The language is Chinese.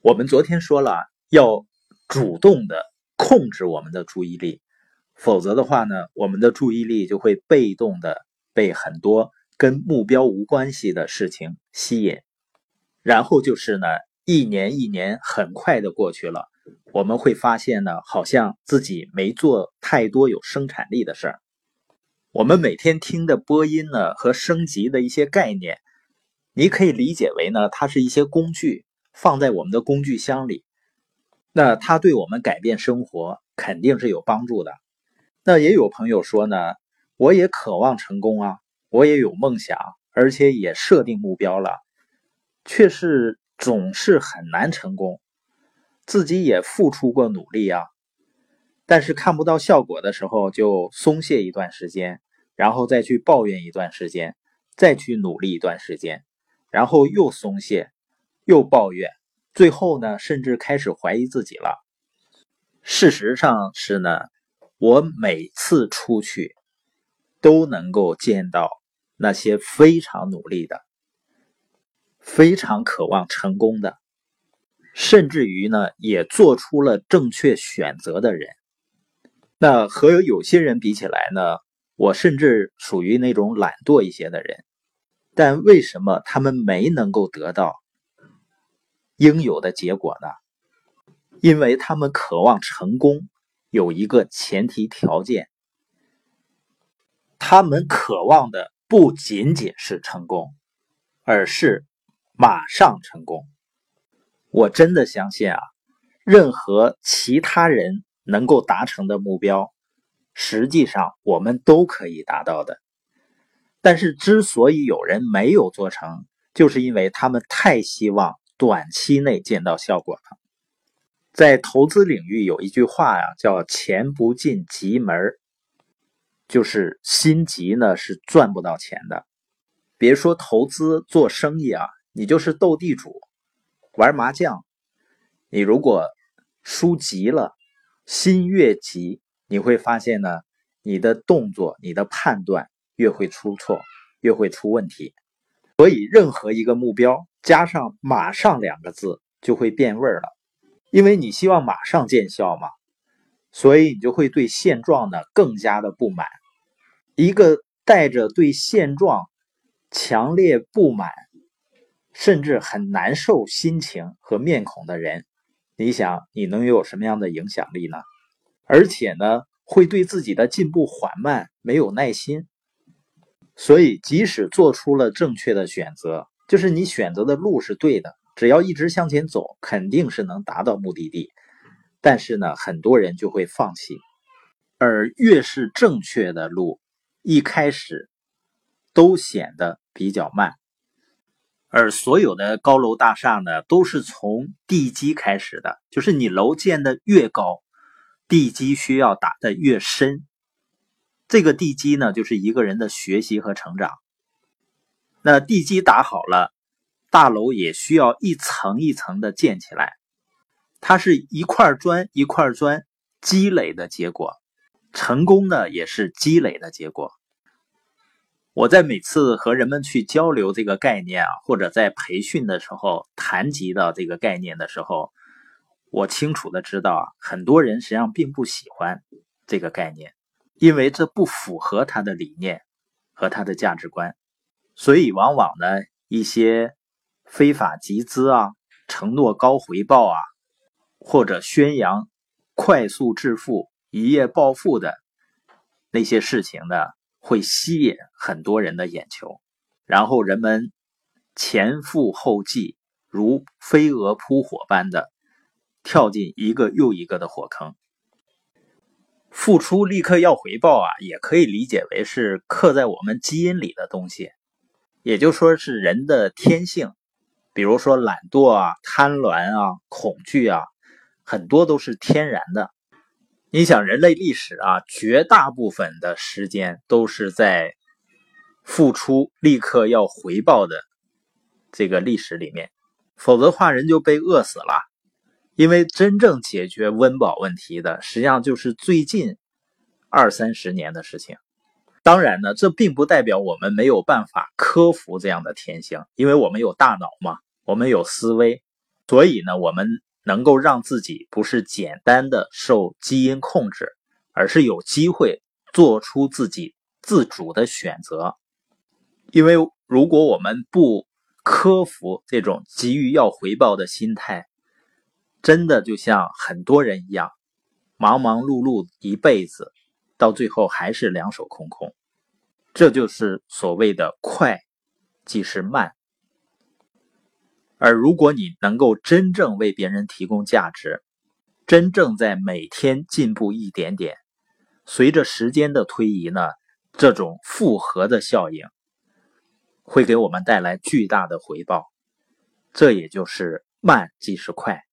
我们昨天说了，要主动的控制我们的注意力，否则的话呢，我们的注意力就会被动的被很多跟目标无关系的事情吸引，然后就是呢，一年一年很快的过去了，我们会发现呢，好像自己没做太多有生产力的事儿。我们每天听的播音呢和升级的一些概念，你可以理解为呢，它是一些工具放在我们的工具箱里，那它对我们改变生活肯定是有帮助的。那也有朋友说呢，我也渴望成功啊，我也有梦想，而且也设定目标了，却是总是很难成功，自己也付出过努力啊。但是看不到效果的时候，就松懈一段时间，然后再去抱怨一段时间，再去努力一段时间，然后又松懈，又抱怨，最后呢，甚至开始怀疑自己了。事实上是呢，我每次出去都能够见到那些非常努力的、非常渴望成功的，甚至于呢，也做出了正确选择的人。那和有些人比起来呢，我甚至属于那种懒惰一些的人，但为什么他们没能够得到应有的结果呢？因为他们渴望成功，有一个前提条件，他们渴望的不仅仅是成功，而是马上成功。我真的相信啊，任何其他人。能够达成的目标，实际上我们都可以达到的。但是，之所以有人没有做成，就是因为他们太希望短期内见到效果了。在投资领域有一句话呀，叫“钱不进急门”，就是心急呢是赚不到钱的。别说投资做生意啊，你就是斗地主、玩麻将，你如果输急了。心越急，你会发现呢，你的动作、你的判断越会出错，越会出问题。所以，任何一个目标加上“马上”两个字，就会变味儿了。因为你希望马上见效嘛，所以你就会对现状呢更加的不满。一个带着对现状强烈不满，甚至很难受心情和面孔的人。你想，你能有什么样的影响力呢？而且呢，会对自己的进步缓慢没有耐心。所以，即使做出了正确的选择，就是你选择的路是对的，只要一直向前走，肯定是能达到目的地。但是呢，很多人就会放弃。而越是正确的路，一开始都显得比较慢。而所有的高楼大厦呢，都是从地基开始的，就是你楼建的越高，地基需要打的越深。这个地基呢，就是一个人的学习和成长。那地基打好了，大楼也需要一层一层的建起来，它是一块砖一块砖积累的结果，成功呢也是积累的结果。我在每次和人们去交流这个概念啊，或者在培训的时候谈及到这个概念的时候，我清楚的知道啊，很多人实际上并不喜欢这个概念，因为这不符合他的理念和他的价值观，所以往往呢，一些非法集资啊、承诺高回报啊，或者宣扬快速致富、一夜暴富的那些事情呢。会吸引很多人的眼球，然后人们前赴后继，如飞蛾扑火般的跳进一个又一个的火坑。付出立刻要回报啊，也可以理解为是刻在我们基因里的东西，也就说是人的天性。比如说懒惰啊、贪婪啊、恐惧啊，很多都是天然的。你想，人类历史啊，绝大部分的时间都是在付出立刻要回报的这个历史里面，否则的话，人就被饿死了。因为真正解决温饱问题的，实际上就是最近二三十年的事情。当然呢，这并不代表我们没有办法克服这样的天性，因为我们有大脑嘛，我们有思维，所以呢，我们能够让自己不是简单的受基因控制，而是有机会做出自己自主的选择。因为如果我们不克服这种急于要回报的心态，真的就像很多人一样，忙忙碌碌一辈子，到最后还是两手空空。这就是所谓的快，即是慢。而如果你能够真正为别人提供价值，真正在每天进步一点点，随着时间的推移呢，这种复合的效应会给我们带来巨大的回报。这也就是慢即是快。